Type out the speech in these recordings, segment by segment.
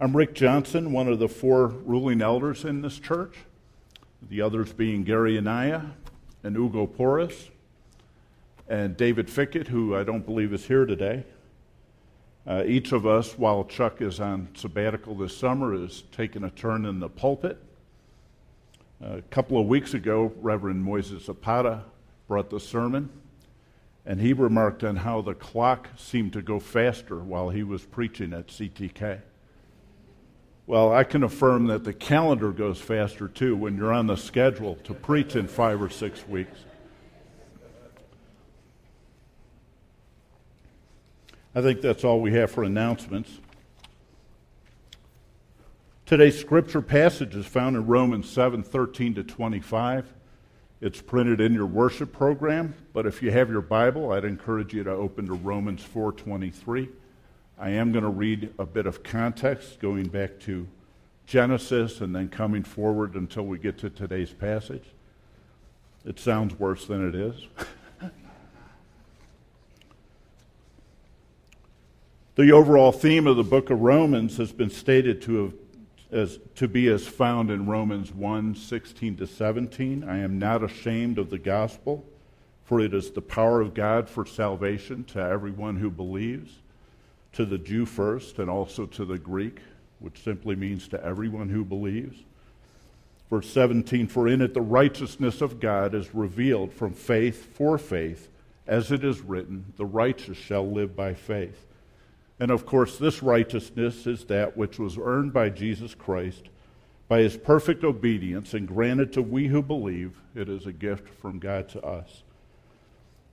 I'm Rick Johnson, one of the four ruling elders in this church, the others being Gary Anaya and Ugo Porras and David Fickett, who I don't believe is here today. Uh, each of us, while Chuck is on sabbatical this summer, is taking a turn in the pulpit. a couple of weeks ago, Reverend Moises Zapata brought the sermon, and he remarked on how the clock seemed to go faster while he was preaching at CTK. Well, I can affirm that the calendar goes faster too when you're on the schedule to preach in five or six weeks. I think that's all we have for announcements. Today's scripture passage is found in Romans 7 13 to 25. It's printed in your worship program, but if you have your Bible, I'd encourage you to open to Romans 4 23. I am going to read a bit of context going back to Genesis and then coming forward until we get to today's passage. It sounds worse than it is. the overall theme of the book of Romans has been stated to have as to be as found in Romans 1 16 to 17. I am not ashamed of the gospel, for it is the power of God for salvation to everyone who believes to the Jew first and also to the Greek, which simply means to everyone who believes. Verse 17 For in it the righteousness of God is revealed from faith for faith, as it is written, the righteous shall live by faith. And of course, this righteousness is that which was earned by Jesus Christ by his perfect obedience and granted to we who believe. It is a gift from God to us.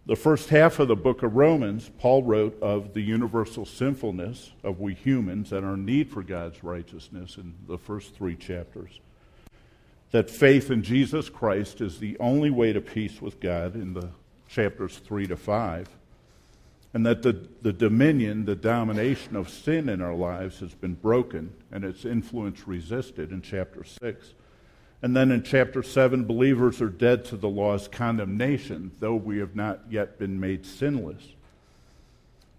The first half of the book of Romans, Paul wrote of the universal sinfulness of we humans and our need for God's righteousness in the first three chapters. That faith in Jesus Christ is the only way to peace with God in the chapters 3 to 5. And that the, the dominion, the domination of sin in our lives has been broken and its influence resisted in chapter 6. And then in chapter 7, believers are dead to the law's condemnation, though we have not yet been made sinless.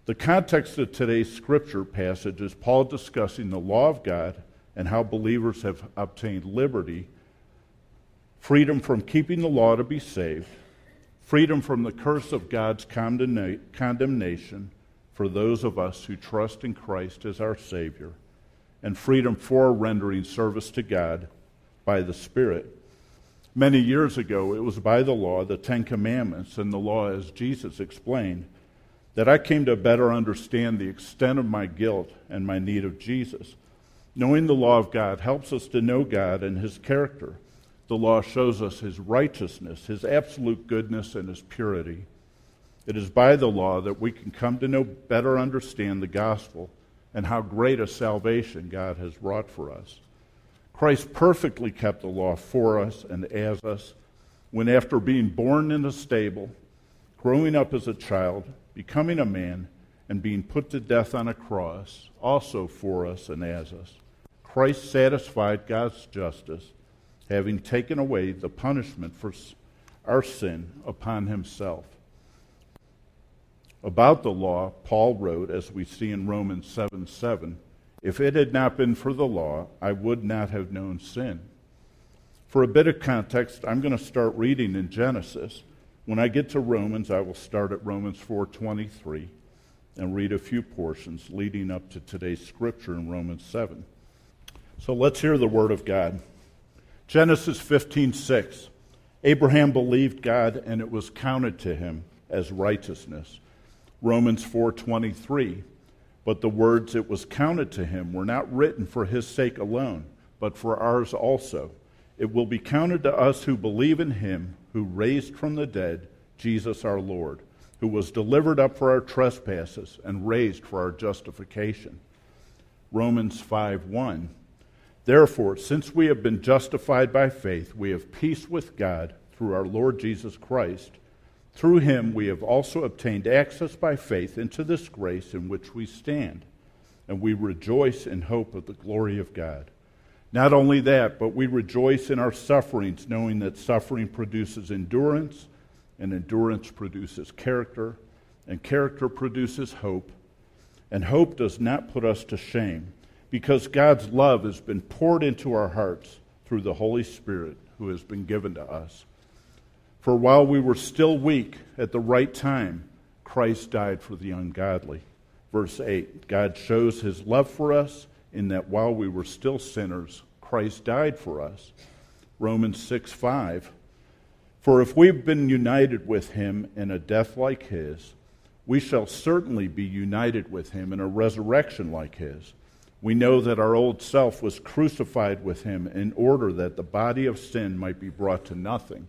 The context of today's scripture passage is Paul discussing the law of God and how believers have obtained liberty, freedom from keeping the law to be saved, freedom from the curse of God's condemnation for those of us who trust in Christ as our Savior, and freedom for rendering service to God by the Spirit. Many years ago, it was by the law, the Ten Commandments, and the law as Jesus explained, that I came to better understand the extent of my guilt and my need of Jesus. Knowing the law of God helps us to know God and His character. The law shows us His righteousness, His absolute goodness, and His purity. It is by the law that we can come to know, better understand the gospel and how great a salvation God has wrought for us. Christ perfectly kept the law for us and as us when, after being born in a stable, growing up as a child, becoming a man, and being put to death on a cross, also for us and as us, Christ satisfied God's justice, having taken away the punishment for our sin upon himself. About the law, Paul wrote, as we see in Romans 7 7, if it had not been for the law, I would not have known sin. For a bit of context, I'm going to start reading in Genesis. When I get to Romans, I will start at Romans 4:23 and read a few portions leading up to today's scripture in Romans 7. So let's hear the word of God. Genesis 15:6. Abraham believed God and it was counted to him as righteousness. Romans 4:23 but the words it was counted to him were not written for his sake alone, but for ours also. It will be counted to us who believe in him who raised from the dead Jesus our Lord, who was delivered up for our trespasses and raised for our justification. Romans 5 1. Therefore, since we have been justified by faith, we have peace with God through our Lord Jesus Christ through him we have also obtained access by faith into this grace in which we stand, and we rejoice in hope of the glory of God. Not only that, but we rejoice in our sufferings, knowing that suffering produces endurance, and endurance produces character, and character produces hope. And hope does not put us to shame, because God's love has been poured into our hearts through the Holy Spirit who has been given to us. For while we were still weak, at the right time, Christ died for the ungodly. Verse 8 God shows his love for us in that while we were still sinners, Christ died for us. Romans 6 5. For if we've been united with him in a death like his, we shall certainly be united with him in a resurrection like his. We know that our old self was crucified with him in order that the body of sin might be brought to nothing,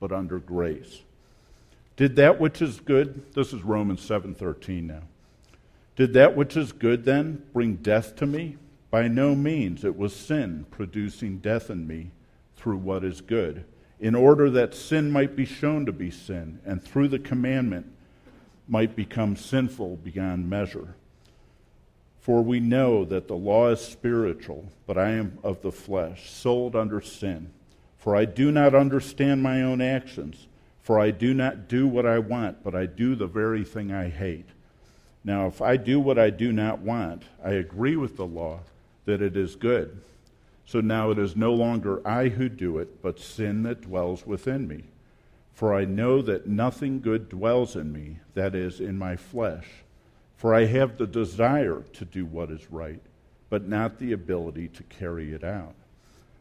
but under grace. Did that which is good, this is Romans 7:13 now. Did that which is good then bring death to me? By no means. It was sin producing death in me through what is good, in order that sin might be shown to be sin, and through the commandment might become sinful beyond measure. For we know that the law is spiritual, but I am of the flesh, sold under sin. For I do not understand my own actions, for I do not do what I want, but I do the very thing I hate. Now, if I do what I do not want, I agree with the law that it is good. So now it is no longer I who do it, but sin that dwells within me. For I know that nothing good dwells in me, that is, in my flesh. For I have the desire to do what is right, but not the ability to carry it out.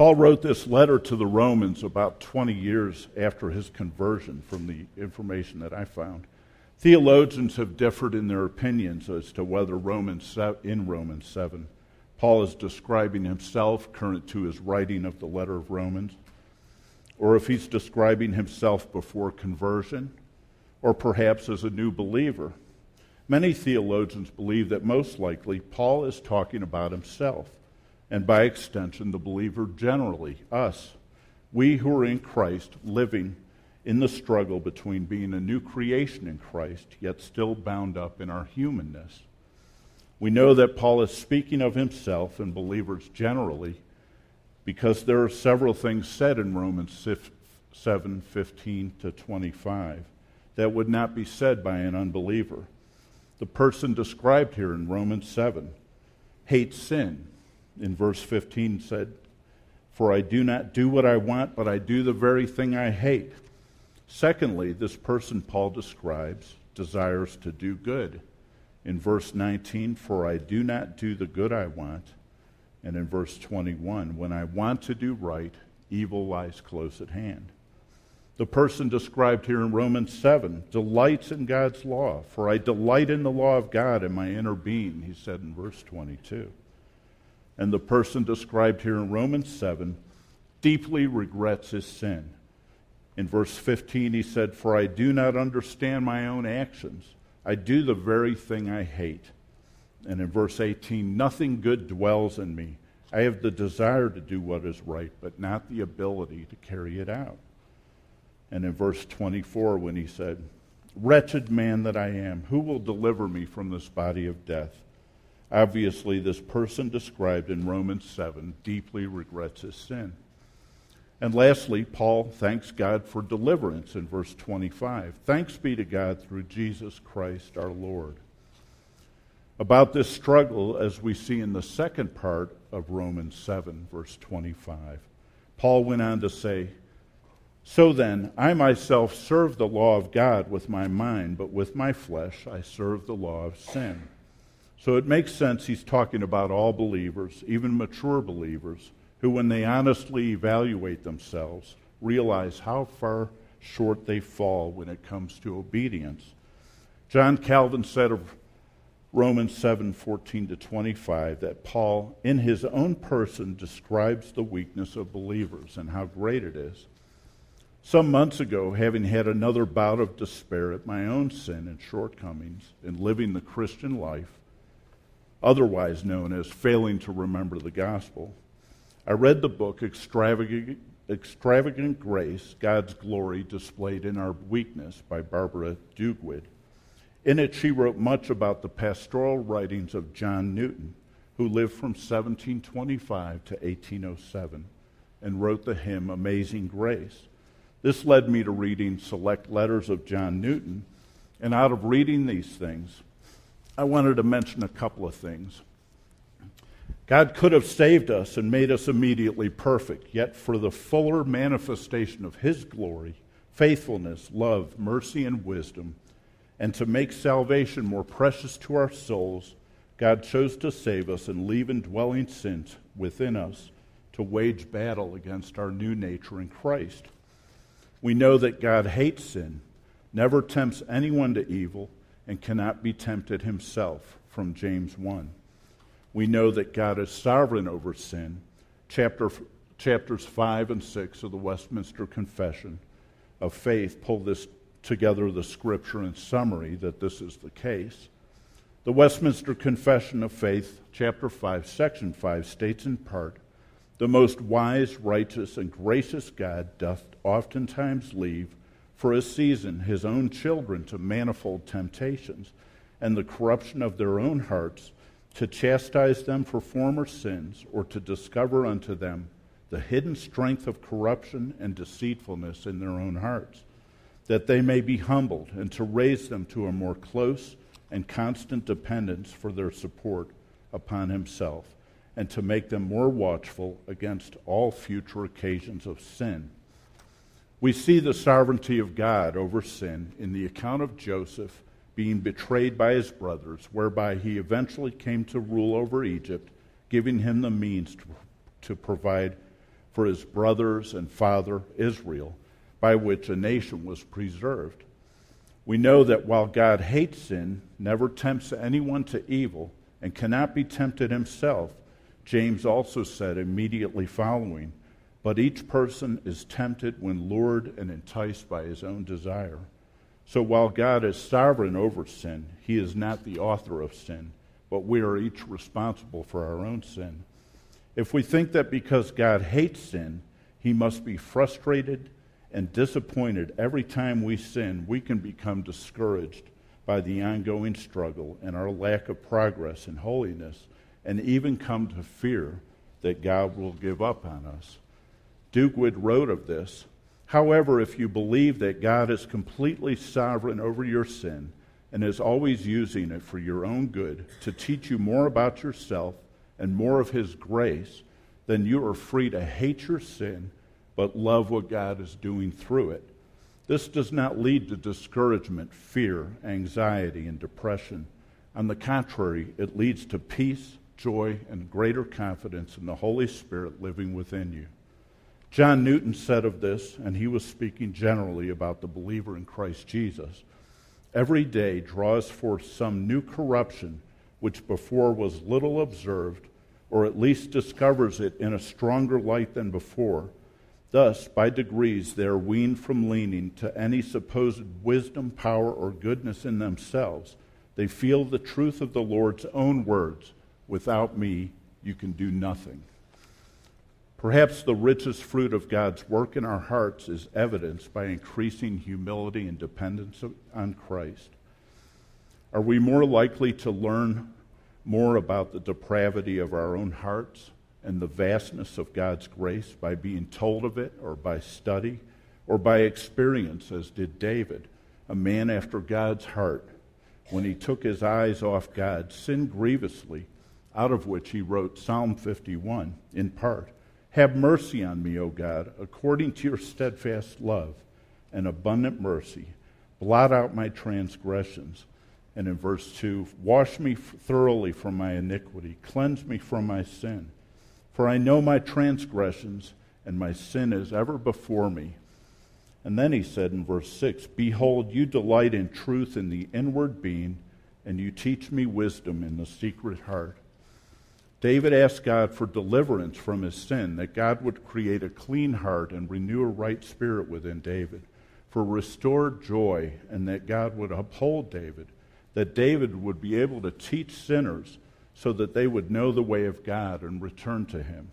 Paul wrote this letter to the Romans about 20 years after his conversion, from the information that I found. Theologians have differed in their opinions as to whether Romans in Romans 7 Paul is describing himself current to his writing of the letter of Romans, or if he's describing himself before conversion, or perhaps as a new believer. Many theologians believe that most likely Paul is talking about himself, and by extension, the believer generally, us, we who are in Christ, living in the struggle between being a new creation in Christ, yet still bound up in our humanness. We know that Paul is speaking of himself and believers generally because there are several things said in Romans 7 15 to 25 that would not be said by an unbeliever. The person described here in Romans 7 hates sin. In verse 15 said, For I do not do what I want, but I do the very thing I hate. Secondly, this person Paul describes desires to do good in verse 19, for I do not do the good I want. And in verse 21, when I want to do right, evil lies close at hand. The person described here in Romans 7 delights in God's law, for I delight in the law of God in my inner being, he said in verse 22. And the person described here in Romans 7 deeply regrets his sin. In verse 15, he said, For I do not understand my own actions I do the very thing I hate. And in verse 18, nothing good dwells in me. I have the desire to do what is right, but not the ability to carry it out. And in verse 24, when he said, Wretched man that I am, who will deliver me from this body of death? Obviously, this person described in Romans 7 deeply regrets his sin. And lastly, Paul thanks God for deliverance in verse 25. Thanks be to God through Jesus Christ our Lord. About this struggle, as we see in the second part of Romans 7, verse 25, Paul went on to say, So then, I myself serve the law of God with my mind, but with my flesh I serve the law of sin. So it makes sense he's talking about all believers, even mature believers who, when they honestly evaluate themselves, realize how far short they fall when it comes to obedience. John Calvin said of Romans 7 14 to 25 that Paul, in his own person, describes the weakness of believers and how great it is. Some months ago, having had another bout of despair at my own sin and shortcomings in living the Christian life, otherwise known as failing to remember the gospel, I read the book Extravagant, Extravagant Grace God's Glory Displayed in Our Weakness by Barbara Duguid. In it, she wrote much about the pastoral writings of John Newton, who lived from 1725 to 1807 and wrote the hymn Amazing Grace. This led me to reading select letters of John Newton, and out of reading these things, I wanted to mention a couple of things. God could have saved us and made us immediately perfect, yet for the fuller manifestation of His glory, faithfulness, love, mercy, and wisdom, and to make salvation more precious to our souls, God chose to save us and leave indwelling sin within us to wage battle against our new nature in Christ. We know that God hates sin, never tempts anyone to evil, and cannot be tempted himself, from James 1 we know that God is sovereign over sin. Chapter, chapters 5 and 6 of the Westminster Confession of Faith pull this together the scripture in summary that this is the case. The Westminster Confession of Faith, chapter 5, section 5, states in part The most wise, righteous, and gracious God doth oftentimes leave for a season his own children to manifold temptations and the corruption of their own hearts to chastise them for former sins, or to discover unto them the hidden strength of corruption and deceitfulness in their own hearts, that they may be humbled, and to raise them to a more close and constant dependence for their support upon Himself, and to make them more watchful against all future occasions of sin. We see the sovereignty of God over sin in the account of Joseph being betrayed by his brothers, whereby he eventually came to rule over Egypt, giving him the means to, to provide for his brothers and father Israel, by which a nation was preserved. We know that while God hates sin, never tempts anyone to evil, and cannot be tempted himself, James also said immediately following, But each person is tempted when lured and enticed by his own desire. So while God is sovereign over sin, he is not the author of sin, but we are each responsible for our own sin. If we think that because God hates sin, he must be frustrated and disappointed every time we sin, we can become discouraged by the ongoing struggle and our lack of progress in holiness, and even come to fear that God will give up on us. Duguid wrote of this However, if you believe that God is completely sovereign over your sin and is always using it for your own good to teach you more about yourself and more of His grace, then you are free to hate your sin but love what God is doing through it. This does not lead to discouragement, fear, anxiety, and depression. On the contrary, it leads to peace, joy, and greater confidence in the Holy Spirit living within you. John Newton said of this, and he was speaking generally about the believer in Christ Jesus every day draws forth some new corruption which before was little observed, or at least discovers it in a stronger light than before. Thus, by degrees, they are weaned from leaning to any supposed wisdom, power, or goodness in themselves. They feel the truth of the Lord's own words Without me, you can do nothing. Perhaps the richest fruit of God's work in our hearts is evidenced by increasing humility and dependence on Christ. Are we more likely to learn more about the depravity of our own hearts? and the vastness of God's grace by being told of it or by study or by experience, as did David, a man after God's heart, when he took his eyes off God, sinned grievously, out of which he wrote Psalm 51 in part Have mercy on me, O God, according to your steadfast love and abundant mercy. Blot out my transgressions. And in verse 2, Wash me thoroughly from my iniquity, cleanse me from my sin. For I know my transgressions, and my sin is ever before me. And then he said in verse 6 Behold, you delight in truth in the inward being, and you teach me wisdom in the secret heart. David asked God for deliverance from his sin, that God would create a clean heart and renew a right spirit within David, for restored joy, and that God would uphold David, that David would be able to teach sinners so that they would know the way of God and return to him.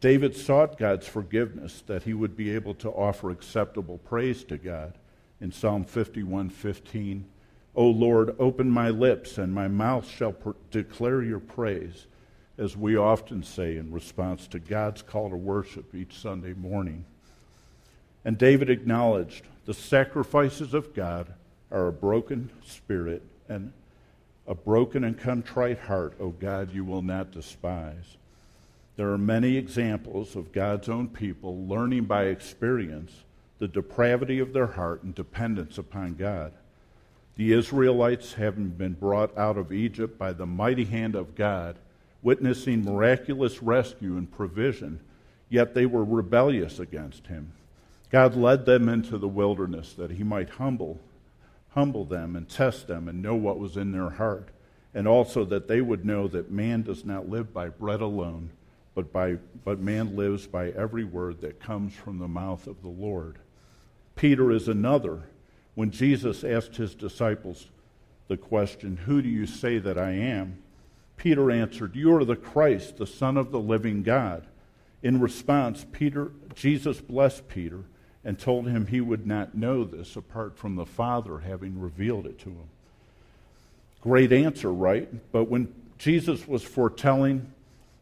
David sought God's forgiveness that he would be able to offer acceptable praise to God. In Psalm 51:15, "O Lord, open my lips and my mouth shall per- declare your praise," as we often say in response to God's call to worship each Sunday morning. And David acknowledged the sacrifices of God are a broken spirit and a broken and contrite heart, O God, you will not despise. There are many examples of God's own people learning by experience the depravity of their heart and dependence upon God. The Israelites, having been brought out of Egypt by the mighty hand of God, witnessing miraculous rescue and provision, yet they were rebellious against him. God led them into the wilderness that he might humble humble them and test them and know what was in their heart. And also that they would know that man does not live by bread alone, but, by, but man lives by every word that comes from the mouth of the Lord. Peter is another. When Jesus asked his disciples the question, Who do you say that I am? Peter answered, You are the Christ, the Son of the living God. In response, Peter, Jesus blessed Peter and told him he would not know this apart from the Father having revealed it to him. Great answer, right? But when Jesus was foretelling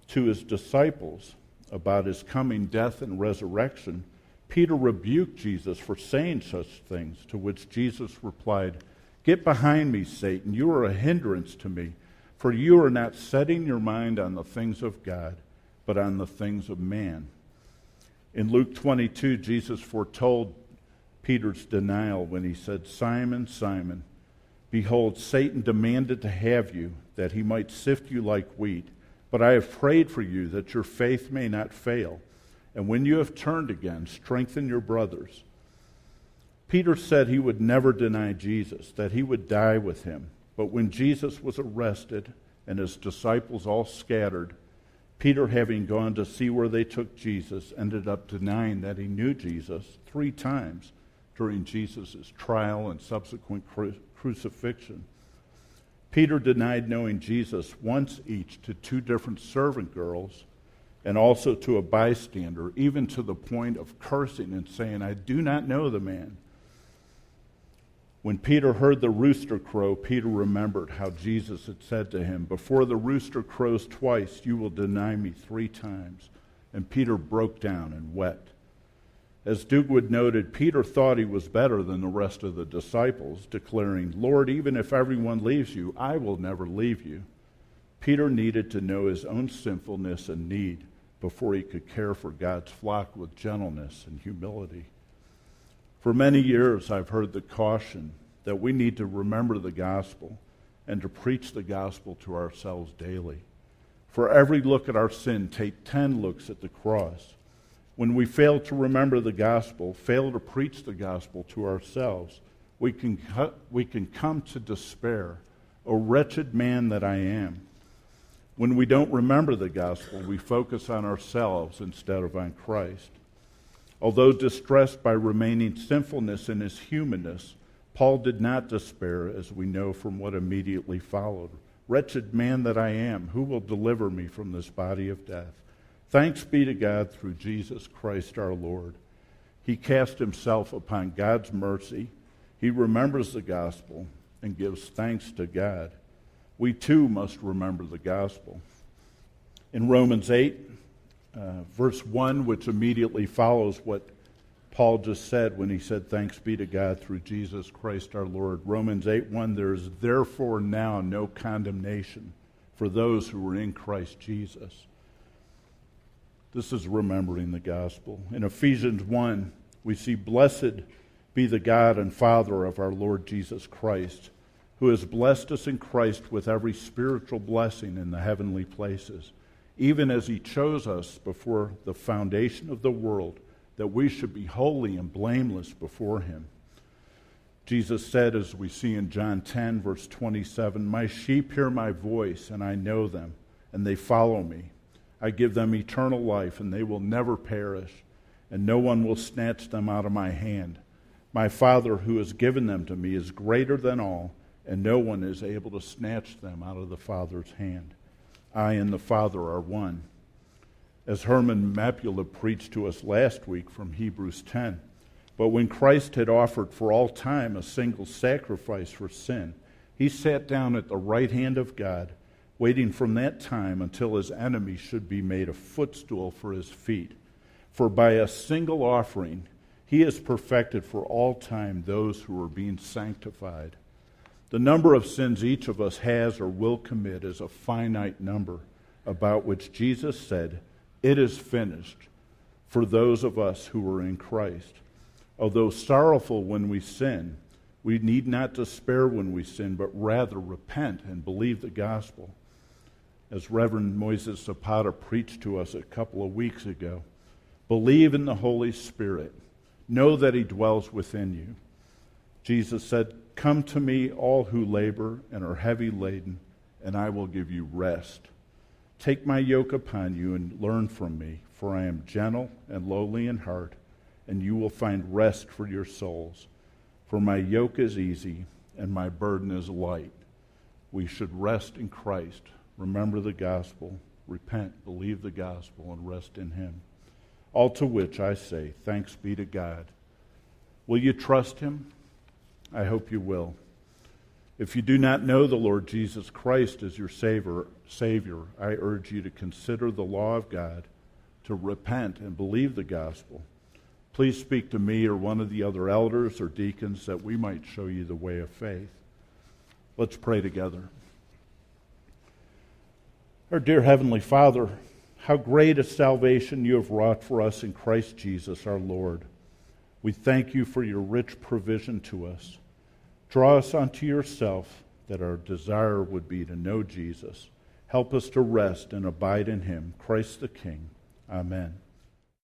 to his disciples about his coming death and resurrection, Peter rebuked Jesus for saying such things, to which Jesus replied, Get behind me, Satan. You are a hindrance to me, for you are not setting your mind on the things of God, but on the things of man. In Luke 22, Jesus foretold Peter's denial when he said, Simon, Simon, behold, Satan demanded to have you, that he might sift you like wheat. But I have prayed for you that your faith may not fail. And when you have turned again, strengthen your brothers. Peter said he would never deny Jesus, that he would die with him. But when Jesus was arrested and his disciples all scattered, Peter, having gone to see where they took Jesus, ended up denying that he knew Jesus three times during Jesus' trial and subsequent cru- crucifixion. Peter denied knowing Jesus once each to two different servant girls and also to a bystander, even to the point of cursing and saying, I do not know the man. When Peter heard the rooster crow, Peter remembered how Jesus had said to him, Before the rooster crows twice, you will deny me three times. And Peter broke down and wept. As Duguid noted, Peter thought he was better than the rest of the disciples, declaring, Lord, even if everyone leaves you, I will never leave you. Peter needed to know his own sinfulness and need before he could care for God's flock with gentleness and humility. For many years, I've heard the caution that we need to remember the gospel and to preach the gospel to ourselves daily. For every look at our sin, take 10 looks at the cross. When we fail to remember the gospel, fail to preach the gospel to ourselves, we can, we can come to despair. O wretched man that I am. When we don't remember the gospel, we focus on ourselves instead of on Christ. Although distressed by remaining sinfulness in his humanness, Paul did not despair, as we know from what immediately followed. Wretched man that I am, who will deliver me from this body of death? Thanks be to God through Jesus Christ our Lord. He cast himself upon God's mercy. He remembers the gospel and gives thanks to God. We too must remember the gospel. In Romans 8, uh, verse 1, which immediately follows what Paul just said when he said, Thanks be to God through Jesus Christ our Lord. Romans 8 1 There is therefore now no condemnation for those who are in Christ Jesus. This is remembering the gospel. In Ephesians 1, we see, Blessed be the God and Father of our Lord Jesus Christ, who has blessed us in Christ with every spiritual blessing in the heavenly places, even as he chose us before the foundation of the world that we should be holy and blameless before him. Jesus said, as we see in John 10, verse 27, My sheep hear my voice, and I know them, and they follow me. I give them eternal life, and they will never perish, and no one will snatch them out of my hand. My Father, who has given them to me, is greater than all, and no one is able to snatch them out of the Father's hand. I and the Father are one as Herman Mapula preached to us last week from Hebrews 10. But when Christ had offered for all time a single sacrifice for sin, he sat down at the right hand of God, waiting from that time until his enemy should be made a footstool for his feet. For by a single offering, he has perfected for all time those who are being sanctified. The number of sins each of us has or will commit is a finite number, about which Jesus said, it is finished for those of us who are in Christ. Although sorrowful when we sin, we need not despair when we sin, but rather repent and believe the gospel. As Reverend Moises Zapata preached to us a couple of weeks ago, believe in the Holy Spirit. Know that He dwells within you. Jesus said, Come to me, all who labor and are heavy laden, and I will give you rest. Take my yoke upon you and learn from me, for I am gentle and lowly in heart, and you will find rest for your souls. For my yoke is easy and my burden is light. We should rest in Christ, remember the gospel, repent, believe the gospel, and rest in Him. All to which I say, thanks be to God. Will you trust Him? I hope you will. If you do not know the Lord Jesus Christ as your Savior, Savior, I urge you to consider the law of God, to repent and believe the gospel. Please speak to me or one of the other elders or deacons that we might show you the way of faith. Let's pray together. Our dear Heavenly Father, how great a salvation you have wrought for us in Christ Jesus our Lord. We thank you for your rich provision to us. Draw us unto yourself, that our desire would be to know Jesus. Help us to rest and abide in him, Christ the King. Amen.